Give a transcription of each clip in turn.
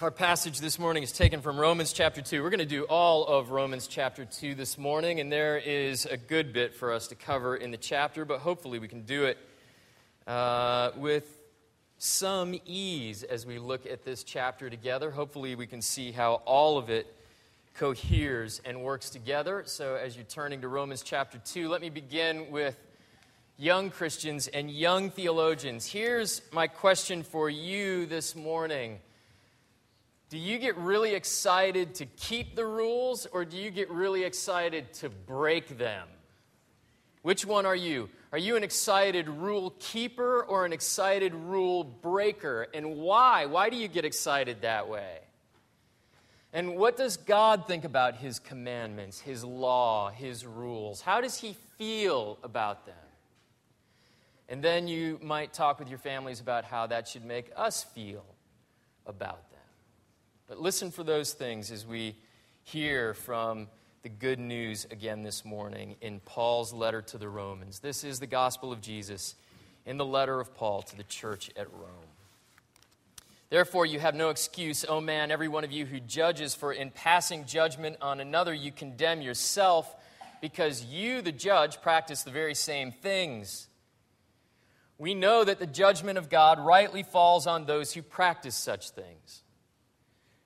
Our passage this morning is taken from Romans chapter 2. We're going to do all of Romans chapter 2 this morning, and there is a good bit for us to cover in the chapter, but hopefully we can do it uh, with some ease as we look at this chapter together. Hopefully we can see how all of it coheres and works together. So as you're turning to Romans chapter 2, let me begin with young Christians and young theologians. Here's my question for you this morning. Do you get really excited to keep the rules or do you get really excited to break them? Which one are you? Are you an excited rule keeper or an excited rule breaker? And why? Why do you get excited that way? And what does God think about His commandments, His law, His rules? How does He feel about them? And then you might talk with your families about how that should make us feel about but listen for those things as we hear from the good news again this morning in Paul's letter to the Romans. This is the gospel of Jesus in the letter of Paul to the church at Rome. Therefore, you have no excuse, O man, every one of you who judges, for in passing judgment on another, you condemn yourself, because you, the judge, practice the very same things. We know that the judgment of God rightly falls on those who practice such things.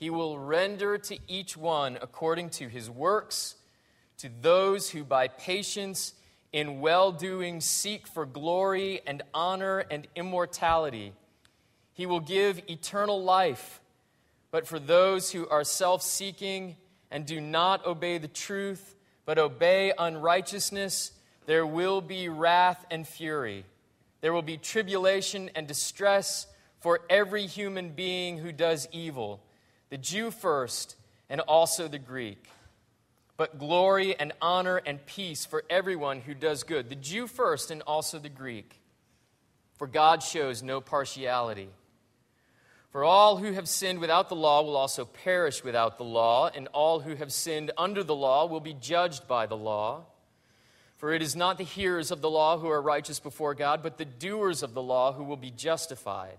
He will render to each one according to his works, to those who by patience in well doing seek for glory and honor and immortality. He will give eternal life. But for those who are self seeking and do not obey the truth, but obey unrighteousness, there will be wrath and fury. There will be tribulation and distress for every human being who does evil the Jew first, and also the Greek. But glory and honor and peace for everyone who does good, the Jew first, and also the Greek. For God shows no partiality. For all who have sinned without the law will also perish without the law, and all who have sinned under the law will be judged by the law. For it is not the hearers of the law who are righteous before God, but the doers of the law who will be justified.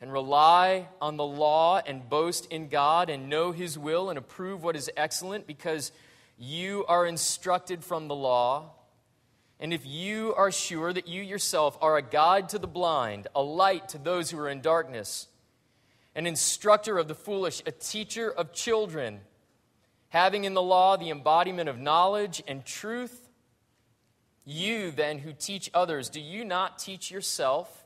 and rely on the law and boast in God and know His will and approve what is excellent because you are instructed from the law. And if you are sure that you yourself are a guide to the blind, a light to those who are in darkness, an instructor of the foolish, a teacher of children, having in the law the embodiment of knowledge and truth, you then who teach others, do you not teach yourself?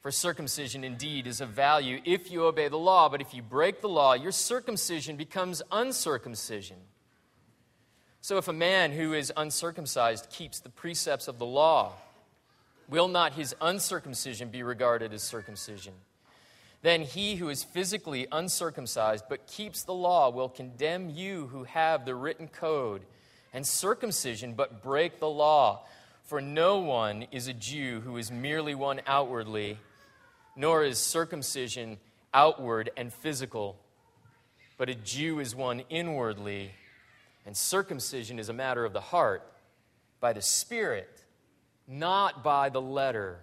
For circumcision indeed is of value if you obey the law, but if you break the law, your circumcision becomes uncircumcision. So if a man who is uncircumcised keeps the precepts of the law, will not his uncircumcision be regarded as circumcision? Then he who is physically uncircumcised but keeps the law will condemn you who have the written code and circumcision but break the law. For no one is a Jew who is merely one outwardly nor is circumcision outward and physical, but a Jew is one inwardly, and circumcision is a matter of the heart by the Spirit, not by the letter.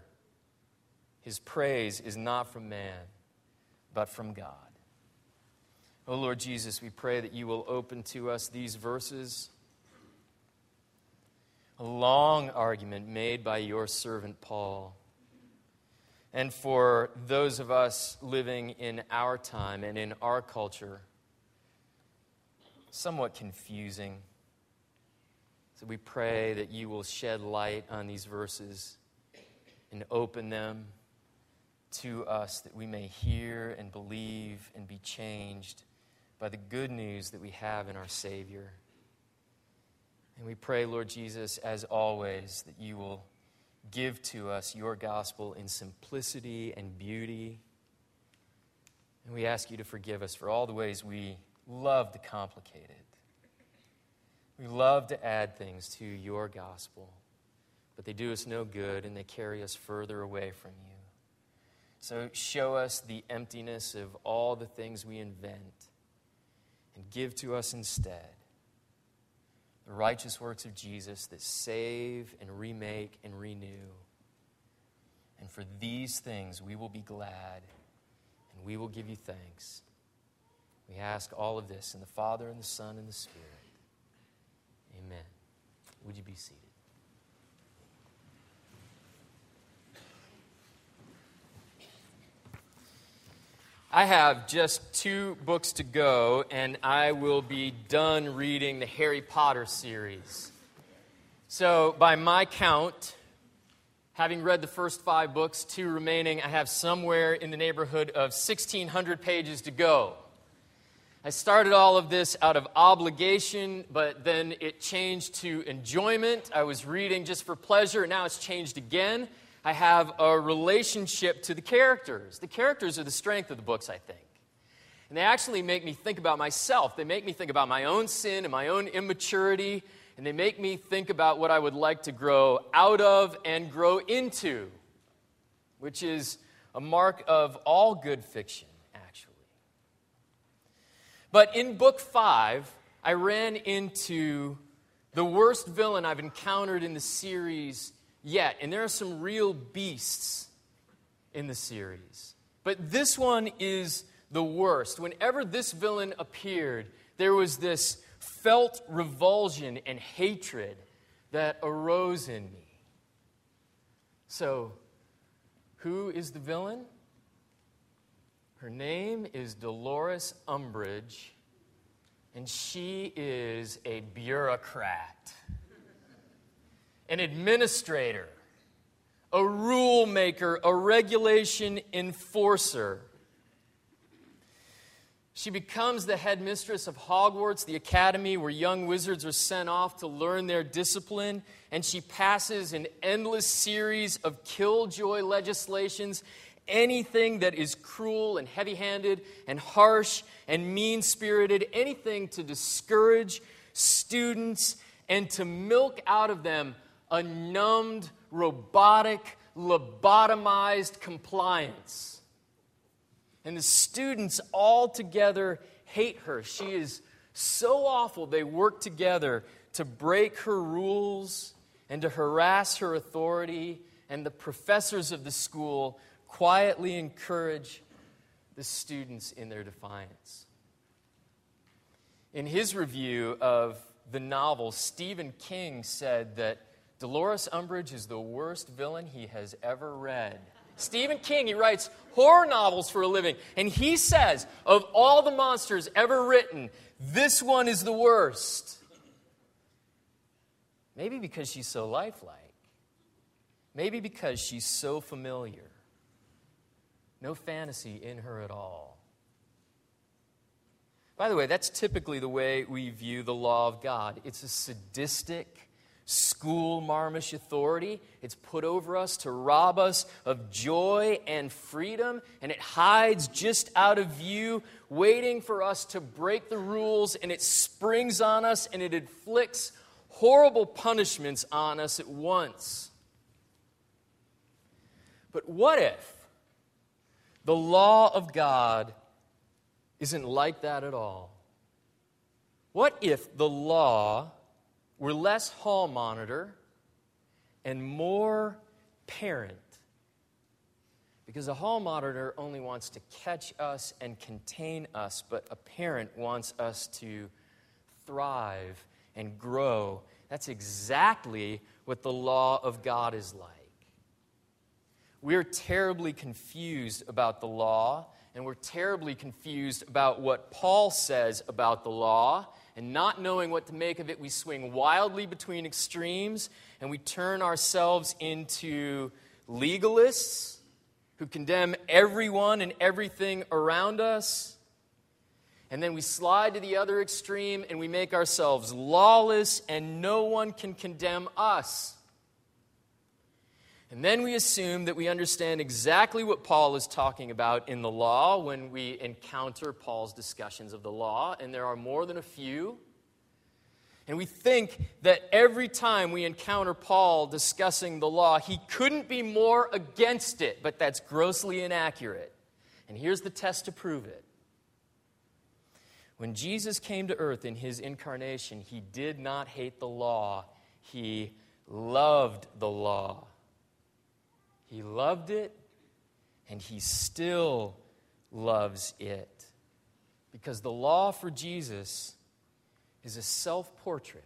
His praise is not from man, but from God. Oh Lord Jesus, we pray that you will open to us these verses. A long argument made by your servant Paul. And for those of us living in our time and in our culture, somewhat confusing. So we pray that you will shed light on these verses and open them to us that we may hear and believe and be changed by the good news that we have in our Savior. And we pray, Lord Jesus, as always, that you will give to us your gospel in simplicity and beauty. And we ask you to forgive us for all the ways we love to complicate it. We love to add things to your gospel, but they do us no good and they carry us further away from you. So show us the emptiness of all the things we invent and give to us instead the righteous works of Jesus that save and remake and renew. And for these things we will be glad and we will give you thanks. We ask all of this in the Father and the Son and the Spirit. Amen. Would you be seated? I have just two books to go, and I will be done reading the Harry Potter series. So, by my count, having read the first five books, two remaining, I have somewhere in the neighborhood of 1,600 pages to go. I started all of this out of obligation, but then it changed to enjoyment. I was reading just for pleasure, and now it's changed again. I have a relationship to the characters. The characters are the strength of the books, I think. And they actually make me think about myself. They make me think about my own sin and my own immaturity, and they make me think about what I would like to grow out of and grow into, which is a mark of all good fiction. Actually. But in book five, I ran into the worst villain I've encountered in the series yet. And there are some real beasts in the series. But this one is the worst. Whenever this villain appeared, there was this felt revulsion and hatred that arose in me. So, who is the villain? Her name is Dolores Umbridge, and she is a bureaucrat, an administrator, a rule maker, a regulation enforcer. She becomes the headmistress of Hogwarts, the academy where young wizards are sent off to learn their discipline, and she passes an endless series of killjoy legislations anything that is cruel and heavy handed and harsh and mean spirited, anything to discourage students and to milk out of them a numbed, robotic, lobotomized compliance. And the students all together hate her. She is so awful, they work together to break her rules and to harass her authority. And the professors of the school quietly encourage the students in their defiance. In his review of the novel, Stephen King said that Dolores Umbridge is the worst villain he has ever read. Stephen King, he writes horror novels for a living, and he says, of all the monsters ever written, this one is the worst. Maybe because she's so lifelike. Maybe because she's so familiar. No fantasy in her at all. By the way, that's typically the way we view the law of God. It's a sadistic, school marmish authority. It's put over us to rob us of joy and freedom, and it hides just out of view, waiting for us to break the rules, and it springs on us and it inflicts horrible punishments on us at once. But what if the law of God isn't like that at all. What if the law were less hall monitor and more parent. Because a hall monitor only wants to catch us and contain us, but a parent wants us to thrive and grow. That's exactly what the law of God is like. We're terribly confused about the law, and we're terribly confused about what Paul says about the law. And not knowing what to make of it, we swing wildly between extremes and we turn ourselves into legalists who condemn everyone and everything around us. And then we slide to the other extreme and we make ourselves lawless, and no one can condemn us. And then we assume that we understand exactly what Paul is talking about in the law when we encounter Paul's discussions of the law, and there are more than a few. And we think that every time we encounter Paul discussing the law, he couldn't be more against it, but that's grossly inaccurate. And here's the test to prove it. When Jesus came to earth in his incarnation, he did not hate the law, he loved the law he loved it, and he still loves it. Because the law for Jesus is a self portrait.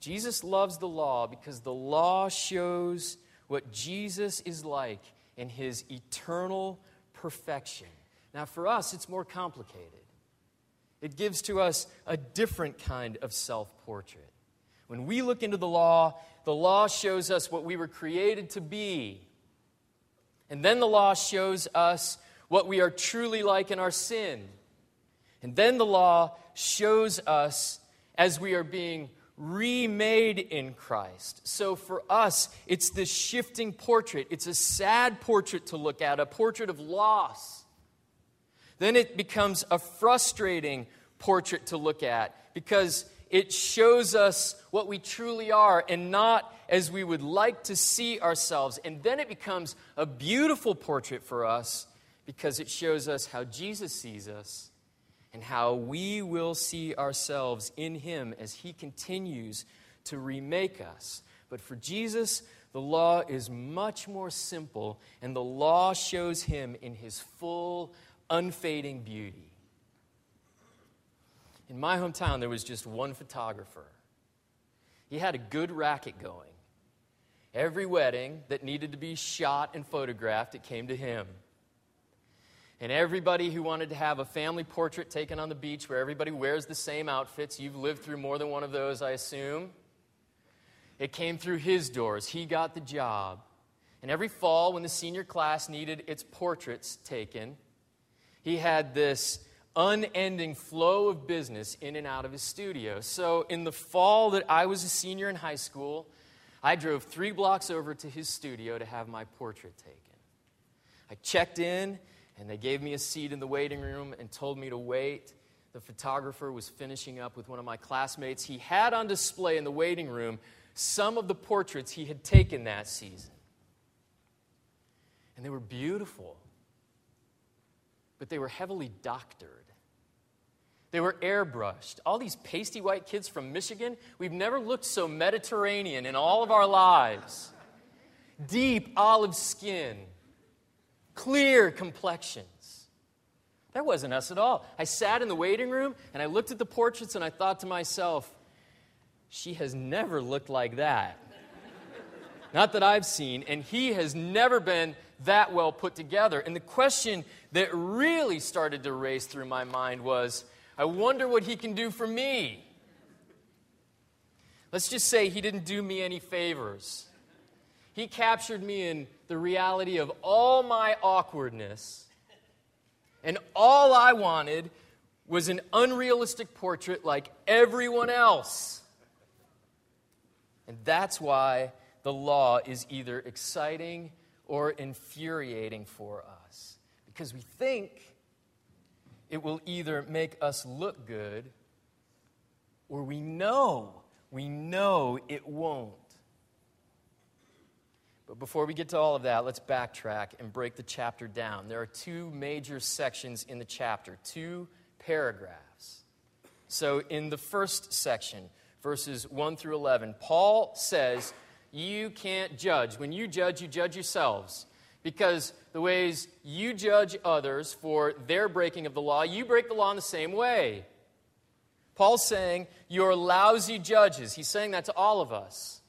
Jesus loves the law because the law shows what Jesus is like in his eternal perfection. Now, for us, it's more complicated. It gives to us a different kind of self portrait. When we look into the law, the law shows us what we were created to be. And then the law shows us what we are truly like in our sin. And then the law shows us as we are being remade in Christ. So for us, it's this shifting portrait. It's a sad portrait to look at, a portrait of loss. Then it becomes a frustrating portrait to look at because it shows us what we truly are and not as we would like to see ourselves. And then it becomes a beautiful portrait for us because it shows us how Jesus sees us and how we will see ourselves in Him as He continues to remake us. But for Jesus, the law is much more simple, and the law shows Him in His full, unfading beauty. In my hometown, there was just one photographer. He had a good racket going. Every wedding that needed to be shot and photographed, it came to him. And everybody who wanted to have a family portrait taken on the beach where everybody wears the same outfits, you've lived through more than one of those, I assume. It came through his doors. He got the job. And every fall, when the senior class needed its portraits taken, he had this unending flow of business in and out of his studio. So, in the fall that I was a senior in high school, I drove three blocks over to his studio to have my portrait taken. I checked in, and they gave me a seat in the waiting room and told me to wait. The photographer was finishing up with one of my classmates. He had on display in the waiting room some of the portraits he had taken that season. And they were beautiful, but they were heavily doctored. They were airbrushed. All these pasty white kids from Michigan, we've never looked so Mediterranean in all of our lives. Deep olive skin, clear complexions. That wasn't us at all. I sat in the waiting room and I looked at the portraits and I thought to myself, she has never looked like that. Not that I've seen, and he has never been that well put together. And the question that really started to race through my mind was I wonder what he can do for me. Let's just say he didn't do me any favors. He captured me in the reality of all my awkwardness. And all I wanted was an unrealistic portrait like everyone else. And that's why the law is either exciting or infuriating for us. Because we think it will either make us look good or we know, we know it won't. But before we get to all of that, let's backtrack and break the chapter down. There are two major sections in the chapter, two paragraphs. So, in the first section, verses 1 through 11, Paul says, you can't judge. When you judge, you judge yourselves. Because the ways you judge others for their breaking of the law, you break the law in the same way. Paul's saying, You're lousy judges. He's saying that to all of us.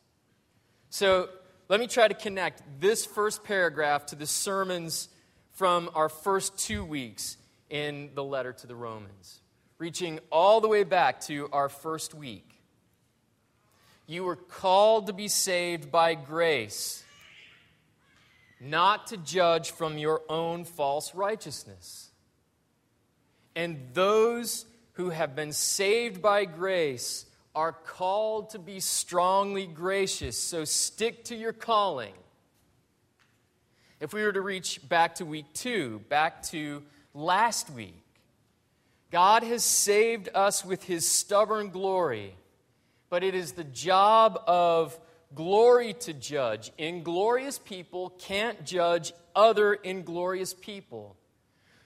So let me try to connect this first paragraph to the sermons from our first two weeks in the letter to the Romans, reaching all the way back to our first week. You were called to be saved by grace, not to judge from your own false righteousness. And those who have been saved by grace are called to be strongly gracious. So stick to your calling. If we were to reach back to week two, back to last week, God has saved us with his stubborn glory, but it is the job of glory to judge. Inglorious people can't judge other inglorious people.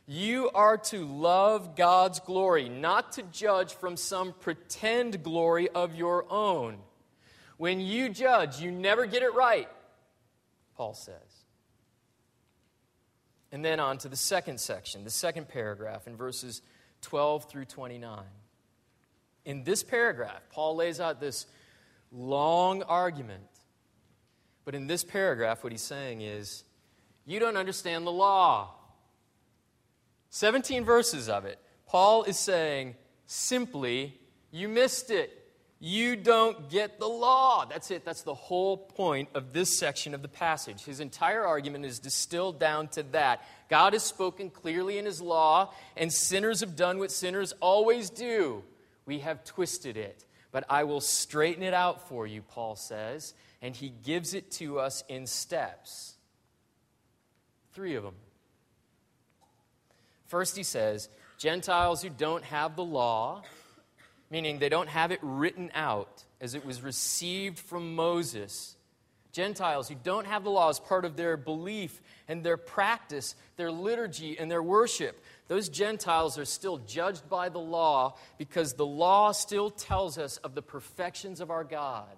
You are to love God's glory, not to judge from some pretend glory of your own. When you judge, you never get it right, Paul says. And then on to the second section, the second paragraph in verses 12 through 29. In this paragraph, Paul lays out this long argument. But in this paragraph, what he's saying is, you don't understand the law. 17 verses of it. Paul is saying simply, you missed it. You don't get the law. That's it. That's the whole point of this section of the passage. His entire argument is distilled down to that. God has spoken clearly in His law, and sinners have done what sinners always do. We have twisted it. But I will straighten it out for you, Paul says, and he gives it to us in steps. Three of them. First, he says, Gentiles who don't have the law, meaning they don't have it written out as it was received from Moses. Gentiles who don't have the law as part of their belief and their practice, their liturgy and their worship, those Gentiles are still judged by the law because the law still tells us of the perfections of our God.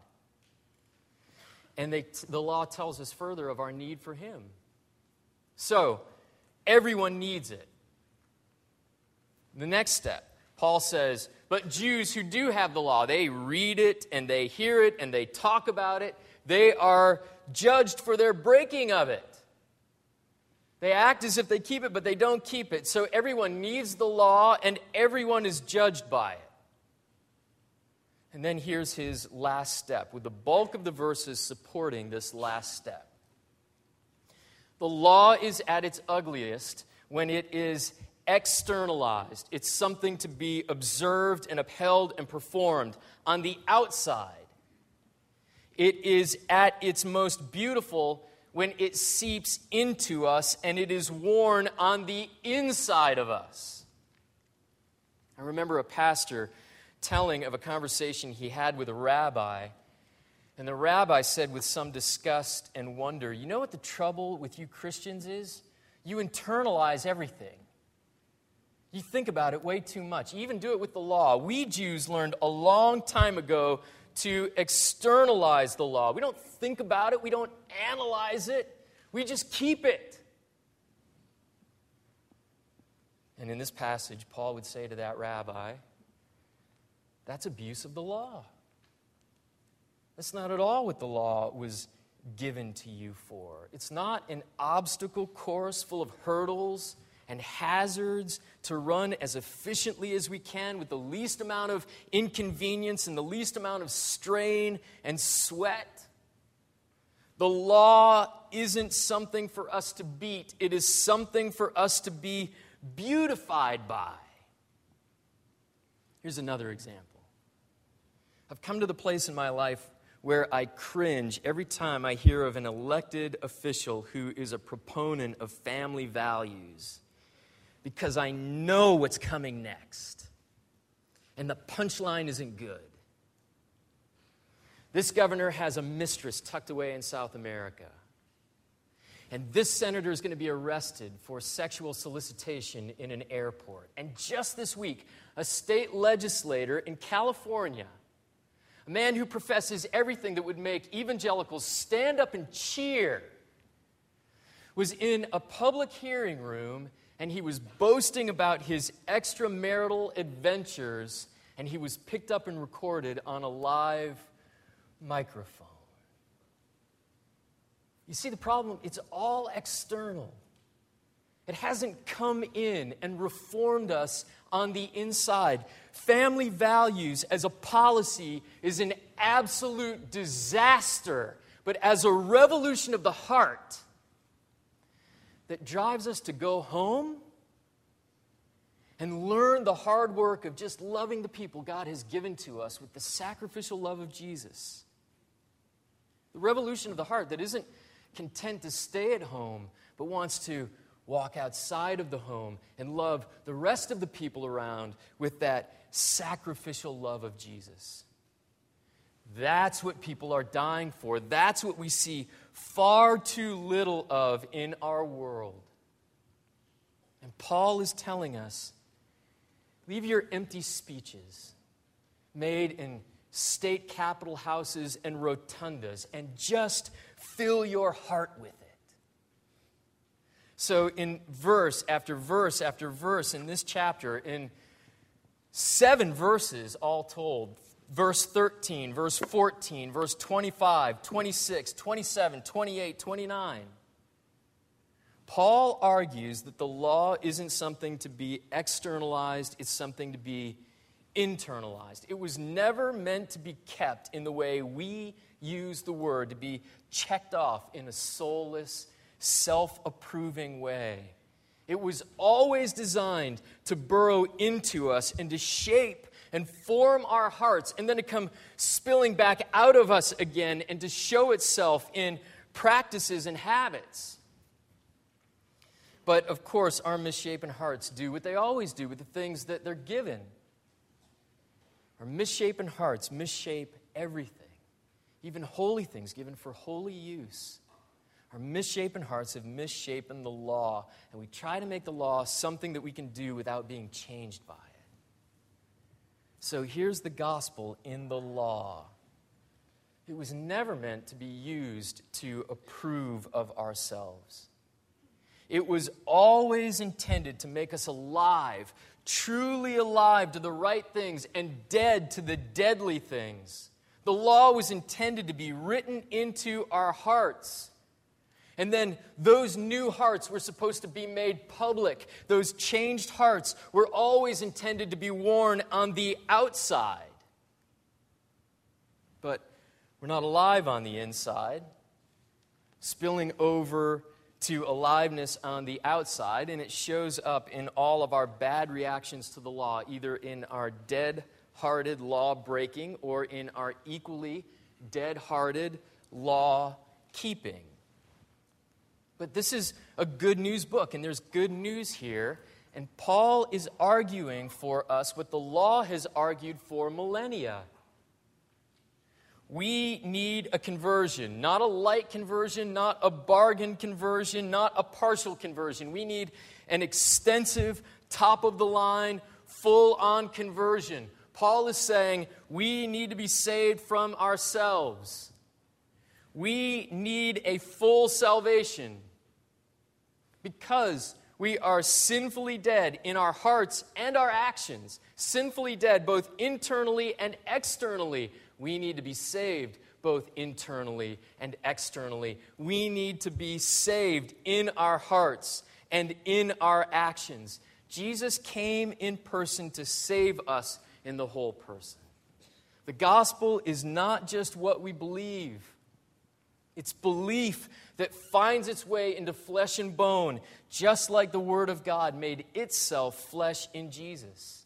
And they, the law tells us further of our need for Him. So, everyone needs it. The next step, Paul says, but Jews who do have the law, they read it and they hear it and they talk about it. They are judged for their breaking of it. They act as if they keep it, but they don't keep it. So everyone needs the law and everyone is judged by it. And then here's his last step, with the bulk of the verses supporting this last step. The law is at its ugliest when it is externalized. It's something to be observed and upheld and performed on the outside. It is at its most beautiful when it seeps into us and it is worn on the inside of us. I remember a pastor telling of a conversation he had with a rabbi. And the rabbi said with some disgust and wonder, You know what the trouble with you Christians is? You internalize everything. You think about it way too much. You even do it with the law. We Jews learned a long time ago to externalize the law. We don't think about it, we don't analyze it, we just keep it. And in this passage, Paul would say to that rabbi, that's abuse of the law. That's not at all what the law was given to you for. It's not an obstacle course full of hurdles and hazards to run as efficiently as we can with the least amount of inconvenience and the least amount of strain and sweat. The law isn't something for us to beat, it is something for us to be beautified by. Here's another example. I've come to the place in my life where I cringe every time I hear of an elected official who is a proponent of family values because I know what's coming next. And the punchline isn't good. This governor has a mistress tucked away in South America. And this senator is going to be arrested for sexual solicitation in an airport. And just this week, a state legislator in California, a man who professes everything that would make evangelicals stand up and cheer, was in a public hearing room and he was boasting about his extramarital adventures, and he was picked up and recorded on a live microphone. You see the problem? It's all external. It hasn't come in and reformed us on the inside. Family values as a policy is an absolute disaster, but as a revolution of the heart, that drives us to go home and learn the hard work of just loving the people God has given to us with the sacrificial love of Jesus. The revolution of the heart that isn't content to stay at home, but wants to walk outside of the home and love the rest of the people around with that sacrificial love of Jesus. That's what people are dying for. That's what we see far too little of in our world. And Paul is telling us leave your empty speeches made in state capitol houses and rotundas and just fill your heart with it. So, in verse after verse after verse in this chapter, in seven verses all told, verse 13, verse 14, verse 25, 26, 27, 28, 29. Paul argues that the law isn't something to be externalized, it's something to be internalized. It was never meant to be kept in the way we use the word, to be checked off in a soulless, self approving way. It was always designed to burrow into us and to shape and form our hearts, and then to come spilling back out of us again and to show itself in practices and habits. But of course, our misshapen hearts do what they always do with the things that they're given. Our misshapen hearts misshape everything, even holy things given for holy use. Our misshapen hearts have misshapen the law, and we try to make the law something that we can do without being changed by. So here's the gospel in the law it was never meant to be used to approve of ourselves. It was always intended to make us alive, truly alive to the right things and dead to the deadly things. The law was intended to be written into our hearts and then those new hearts were supposed to be made public. Those changed hearts were always intended to be worn on the outside. But we're not alive on the inside, spilling over to aliveness on the outside, and it shows up in all of our bad reactions to the law, either in our dead hearted law breaking or in our equally dead hearted law keeping. But this is a good news book, and there's good news here. And Paul is arguing for us what the law has argued for millennia. We need a conversion, not a light conversion, not a bargain conversion, not a partial conversion. We need an extensive, top of the line, full on conversion. Paul is saying we need to be saved from ourselves. We need a full salvation because we are sinfully dead in our hearts and our actions, sinfully dead both internally and externally. We need to be saved both internally and externally. We need to be saved in our hearts and in our actions. Jesus came in person to save us in the whole person. The gospel is not just what we believe, it's belief that finds its way into flesh and bone, just like the Word of God made itself flesh in Jesus.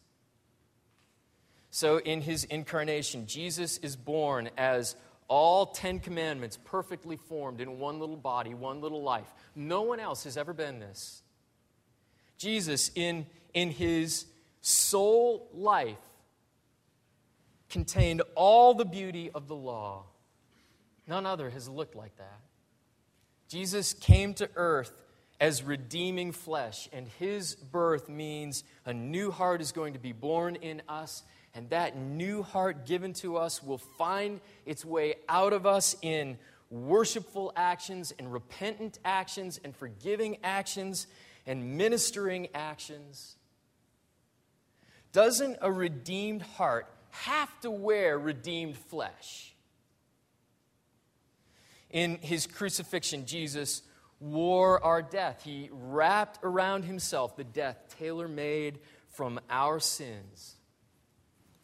So, in his incarnation, Jesus is born as all Ten Commandments perfectly formed in one little body, one little life. No one else has ever been this. Jesus, in, in his soul life, contained all the beauty of the law None other has looked like that. Jesus came to earth as redeeming flesh, and his birth means a new heart is going to be born in us, And that new heart given to us will find its way out of us in worshipful actions and repentant actions and forgiving actions and ministering actions. Doesn't a redeemed heart have to wear redeemed flesh? In his crucifixion, Jesus wore our death. He wrapped around himself the death tailor made from our sins.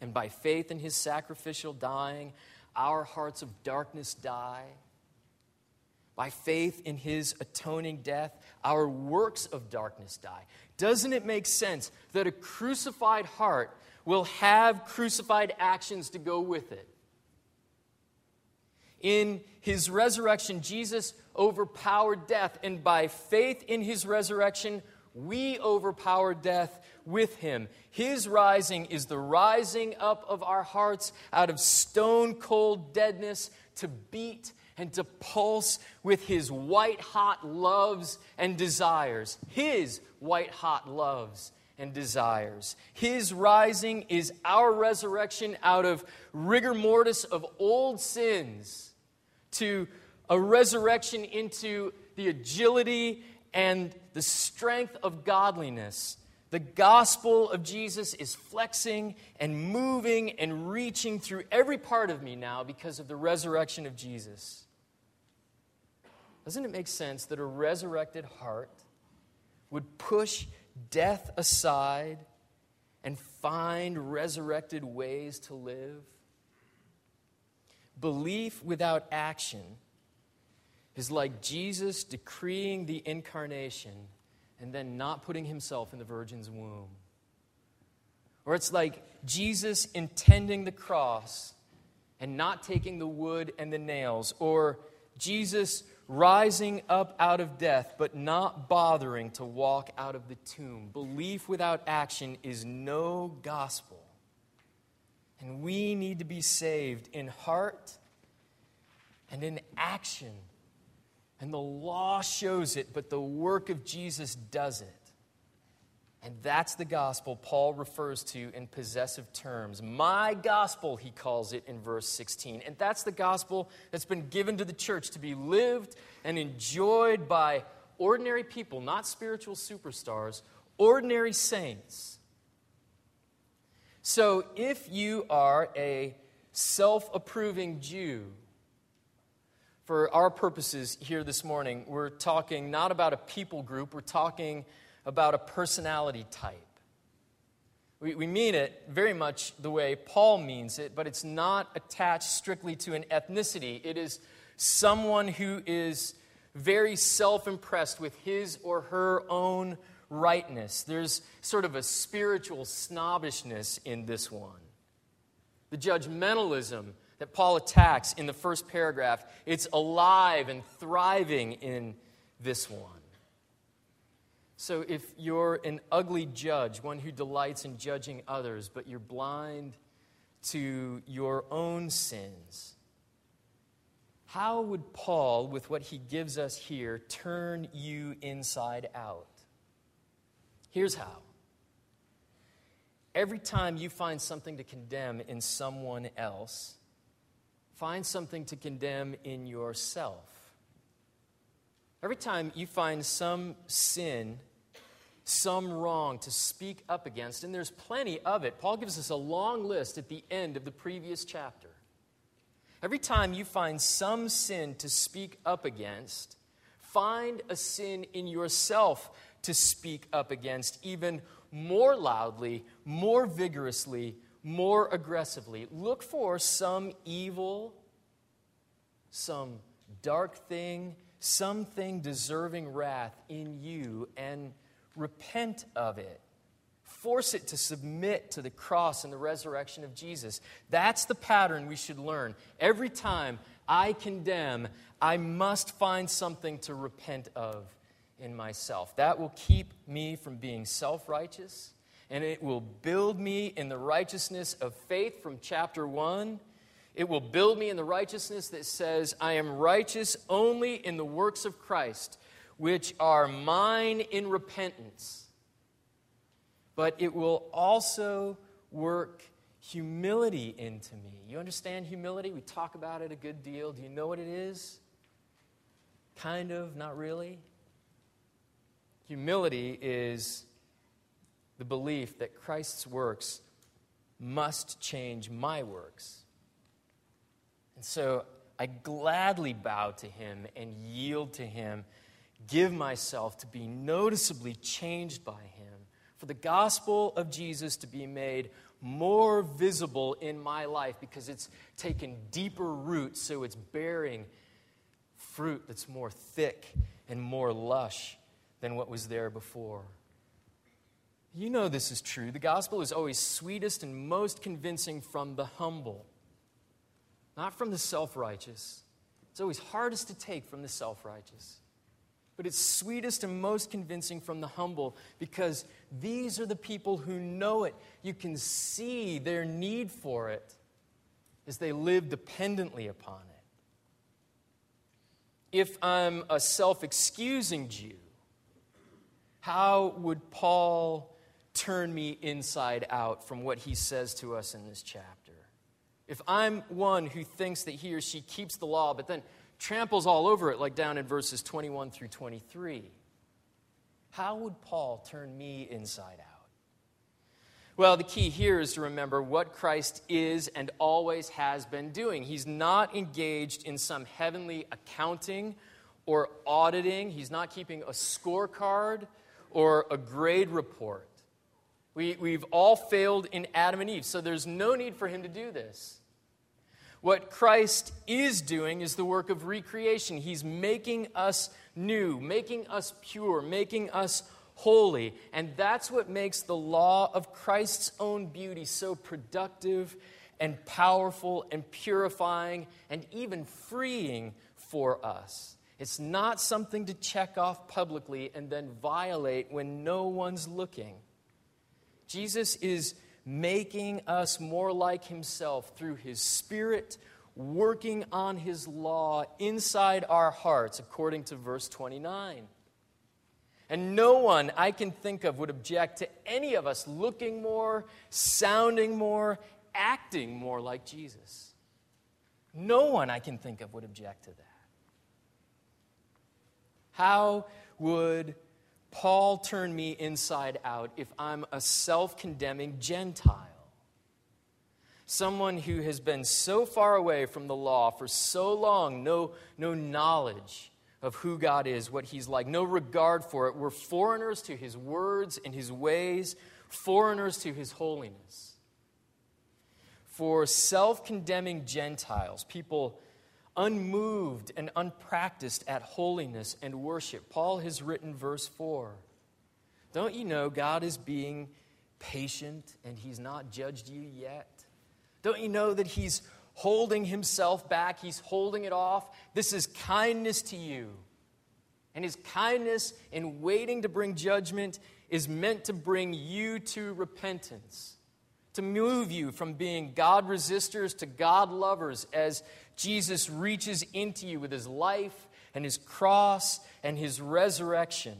And by faith in his sacrificial dying, our hearts of darkness die. By faith in his atoning death, our works of darkness die. Doesn't it make sense that a crucified heart will have crucified actions to go with it? In his resurrection, Jesus overpowered death, and by faith in his resurrection, we overpower death with him. His rising is the rising up of our hearts out of stone cold deadness to beat and to pulse with his white hot loves and desires. His white hot loves and desires. His rising is our resurrection out of rigor mortis of old sins to a resurrection into the agility and the strength of godliness. The gospel of Jesus is flexing and moving and reaching through every part of me now because of the resurrection of Jesus. Doesn't it make sense that a resurrected heart would push death aside and find resurrected ways to live? Belief without action is like Jesus decreeing the incarnation and then not putting himself in the virgin's womb. Or it's like Jesus intending the cross and not taking the wood and the nails. Or Jesus rising up out of death but not bothering to walk out of the tomb. Belief without action is no gospel. And we need to be saved in heart and in action and the law shows it, but the work of Jesus does it. And that's the gospel Paul refers to in possessive terms. My gospel, he calls it in verse 16. And that's the gospel that's been given to the church to be lived and enjoyed by ordinary people, not spiritual superstars, ordinary saints. So if you are a self approving Jew, for our purposes here this morning, we're talking not about a people group, we're talking about a personality type. We, mean it very much the way Paul means it, but it's not attached strictly to an ethnicity. It is someone who is very self impressed with his or her own rightness. There's sort of a spiritual snobbishness in this one. The judgmentalism that Paul attacks in the first paragraph, it's alive and thriving in this one. So if you're an ugly judge, one who delights in judging others, but you're blind to your own sins, how would Paul, with what he gives us here, turn you inside out? Here's how. Every time you find something to condemn in someone else, find something to condemn in yourself. Every time you find some sin, some wrong to speak up against, and there's plenty of it, Paul gives us a long list at the end of the previous chapter. Every time you find some sin to speak up against, find a sin in yourself to speak up against, even more loudly, more vigorously, more aggressively. Look for some evil, some dark thing, something deserving wrath in you and repent of it. Force it to submit to the cross and the resurrection of Jesus. That's the pattern we should learn. Every time I condemn, I must find something to repent of in myself. That will keep me from being self righteous and it will build me in the righteousness of faith from chapter 1. It will build me in the righteousness that says, I am righteous only in the works of Christ, which are mine in repentance. But it will also work humility into me. You understand humility? We talk about it a good deal. Do you know what it is? Kind of, not really. Humility is the belief that Christ's works must change my works. And so I gladly bow to him and yield to him, give myself to be noticeably changed by him, for the gospel of Jesus to be made more visible in my life because it's taken deeper root, so it's bearing fruit that's more thick and more lush than what was there before. You know this is true. The gospel is always sweetest and most convincing from the humble, not from the self righteous. It's always hardest to take from the self righteous. But it's sweetest and most convincing from the humble because these are the people who know it. You can see their need for it as they live dependently upon it. If I'm a self excusing Jew, how would Paul turn me inside out from what he says to us in this chapter. If I'm one who thinks that he or she keeps the law, but then tramples all over it, like down in verses 21 through 23, how would Paul turn me inside out? Well, the key here is to remember what Christ is and always has been doing. He's not engaged in some heavenly accounting or auditing, he's not keeping a scorecard or a grade report. We, we've all failed in Adam and Eve, so there's no need for him to do this. What Christ is doing is the work of recreation. He's making us new, making us pure, making us holy. And that's what makes the law of Christ's own beauty so productive and powerful and purifying and even freeing for us. It's not something to check off publicly and then violate when no one's looking. Jesus is making us more like himself through his Spirit working on his law inside our hearts, according to verse 29. And no one I can think of would object to any of us looking more, sounding more, acting more like Jesus. No one I can think of would object to that. How would Paul turn me inside out if I'm a self condemning Gentile. Someone who has been so far away from the law for so long, no, no knowledge of who God is, what He's like, no regard for it. We're foreigners to His words and His ways, foreigners to His holiness. For self condemning Gentiles, people unmoved and unpracticed at holiness and worship. Paul has written verse 4. Don't you know God is being patient and he's not judged you yet? Don't you know that he's holding himself back? He's holding it off. This is kindness to you. And his kindness in waiting to bring judgment is meant to bring you to repentance, to move you from being God resistors to God lovers as Jesus reaches into you with his life and his cross and his resurrection.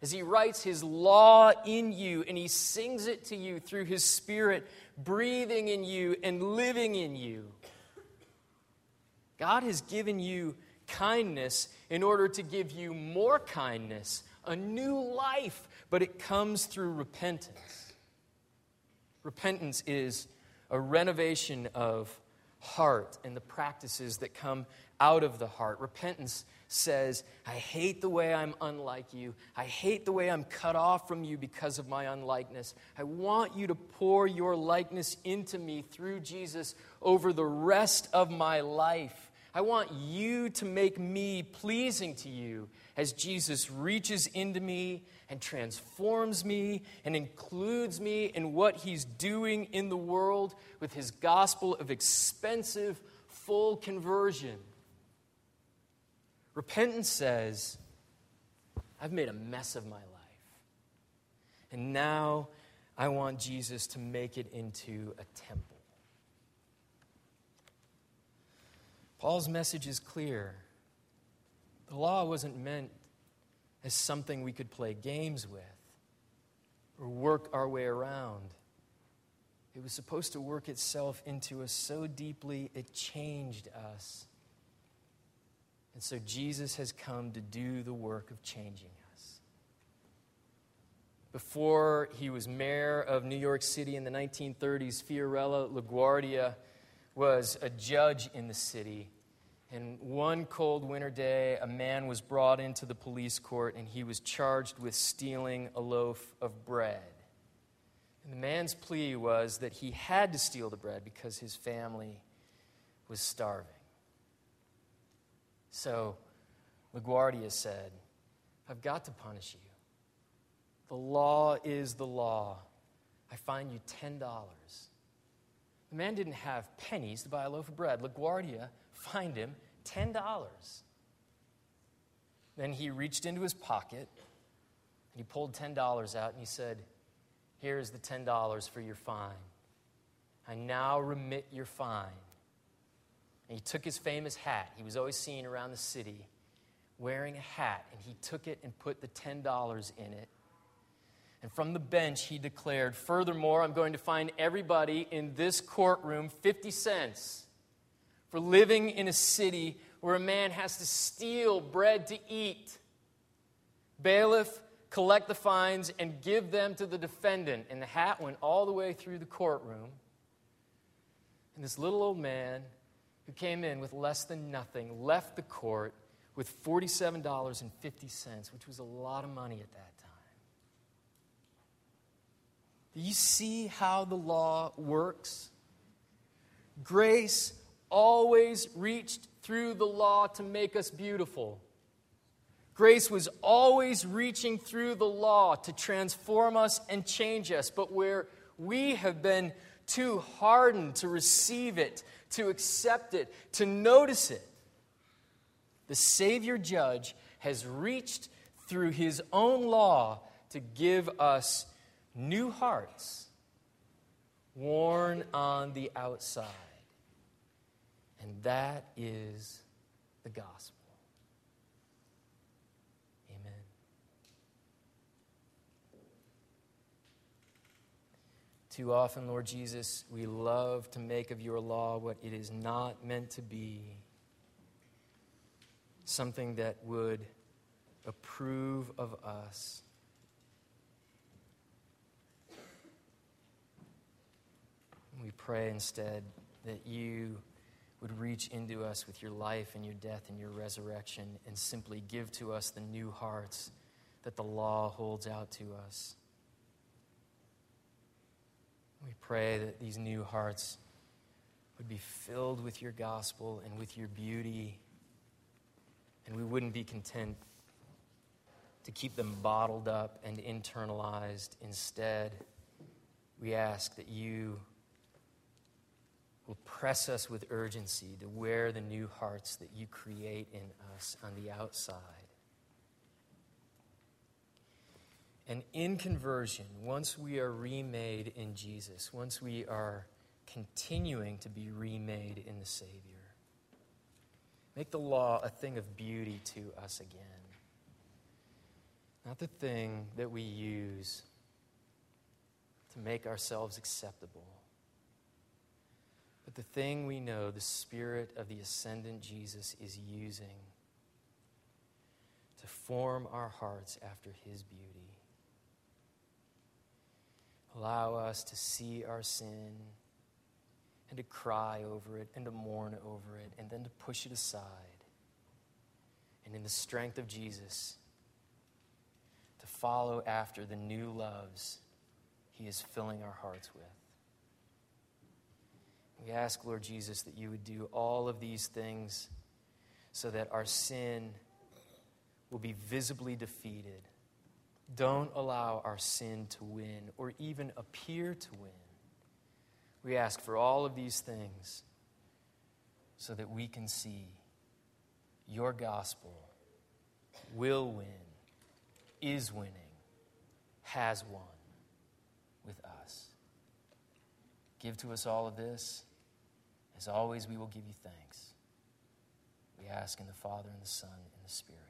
As he writes his law in you and he sings it to you through his spirit, breathing in you and living in you. God has given you kindness in order to give you more kindness, a new life, but it comes through repentance. Repentance is a renovation of heart and the practices that come out of the heart. Repentance says, I hate the way I'm unlike you. I hate the way I'm cut off from you because of my unlikeness. I want you to pour your likeness into me through Jesus over the rest of my life. I want you to make me pleasing to you as Jesus reaches into me and transforms me and includes me in what he's doing in the world with his gospel of expensive, full conversion. Repentance says, I've made a mess of my life. And now I want Jesus to make it into a temple. Paul's message is clear. The law wasn't meant as something we could play games with or work our way around. It was supposed to work itself into us so deeply it changed us. And so Jesus has come to do the work of changing us. Before he was mayor of New York City in the 1930s, Fiorello LaGuardia was a judge in the city. And one cold winter day, a man was brought into the police court and he was charged with stealing a loaf of bread. And the man's plea was that he had to steal the bread because his family was starving. So LaGuardia said, I've got to punish you. The law is the law. I fine you $10. The man didn't have pennies to buy a loaf of bread. LaGuardia fined him $10. Then he reached into his pocket and he pulled $10 out and he said, Here's the $10 for your fine. I now remit your fine. And he took his famous hat. He was always seen around the city wearing a hat, and he took it and put the $10 in it. And from the bench, he declared, Furthermore, I'm going to fine everybody in this courtroom 50 cents for living in a city where a man has to steal bread to eat. Bailiff, collect the fines and give them to the defendant. And the hat went all the way through the courtroom. And this little old man who came in with less than nothing left the court with $47.50, which was a lot of money at that time. Do you see how the law works? Grace always reached through the law to make us beautiful. Grace was always reaching through the law to transform us and change us, but where we have been too hardened to receive it, to accept it, to notice it, the Savior Judge has reached through his own law to give us new hearts, worn on the outside. And that is the gospel. Amen. Too often, Lord Jesus, we love to make of your law what it is not meant to be something that would approve of us. We pray instead that you would reach into us with your life and your death and your resurrection and simply give to us the new hearts that the law holds out to us. We pray that these new hearts would be filled with your gospel and with your beauty, and we wouldn't be content to keep them bottled up and internalized. Instead, we ask that you will press us with urgency to wear the new hearts that you create in us on the outside. And in conversion, once we are remade in Jesus, once we are continuing to be remade in the Savior, make the law a thing of beauty to us again. Not the thing that we use to make ourselves acceptable but the thing we know the Spirit of the ascendant Jesus is using to form our hearts after His beauty. Allow us to see our sin and to cry over it and to mourn over it and then to push it aside. And in the strength of Jesus, to follow after the new loves He is filling our hearts with. We ask, Lord Jesus, that you would do all of these things so that our sin will be visibly defeated. Don't allow our sin to win or even appear to win. We ask for all of these things so that we can see your gospel will win, is winning, has won with us. Give to us all of this. As always, we will give you thanks. We ask in the Father, and the Son, and the Spirit.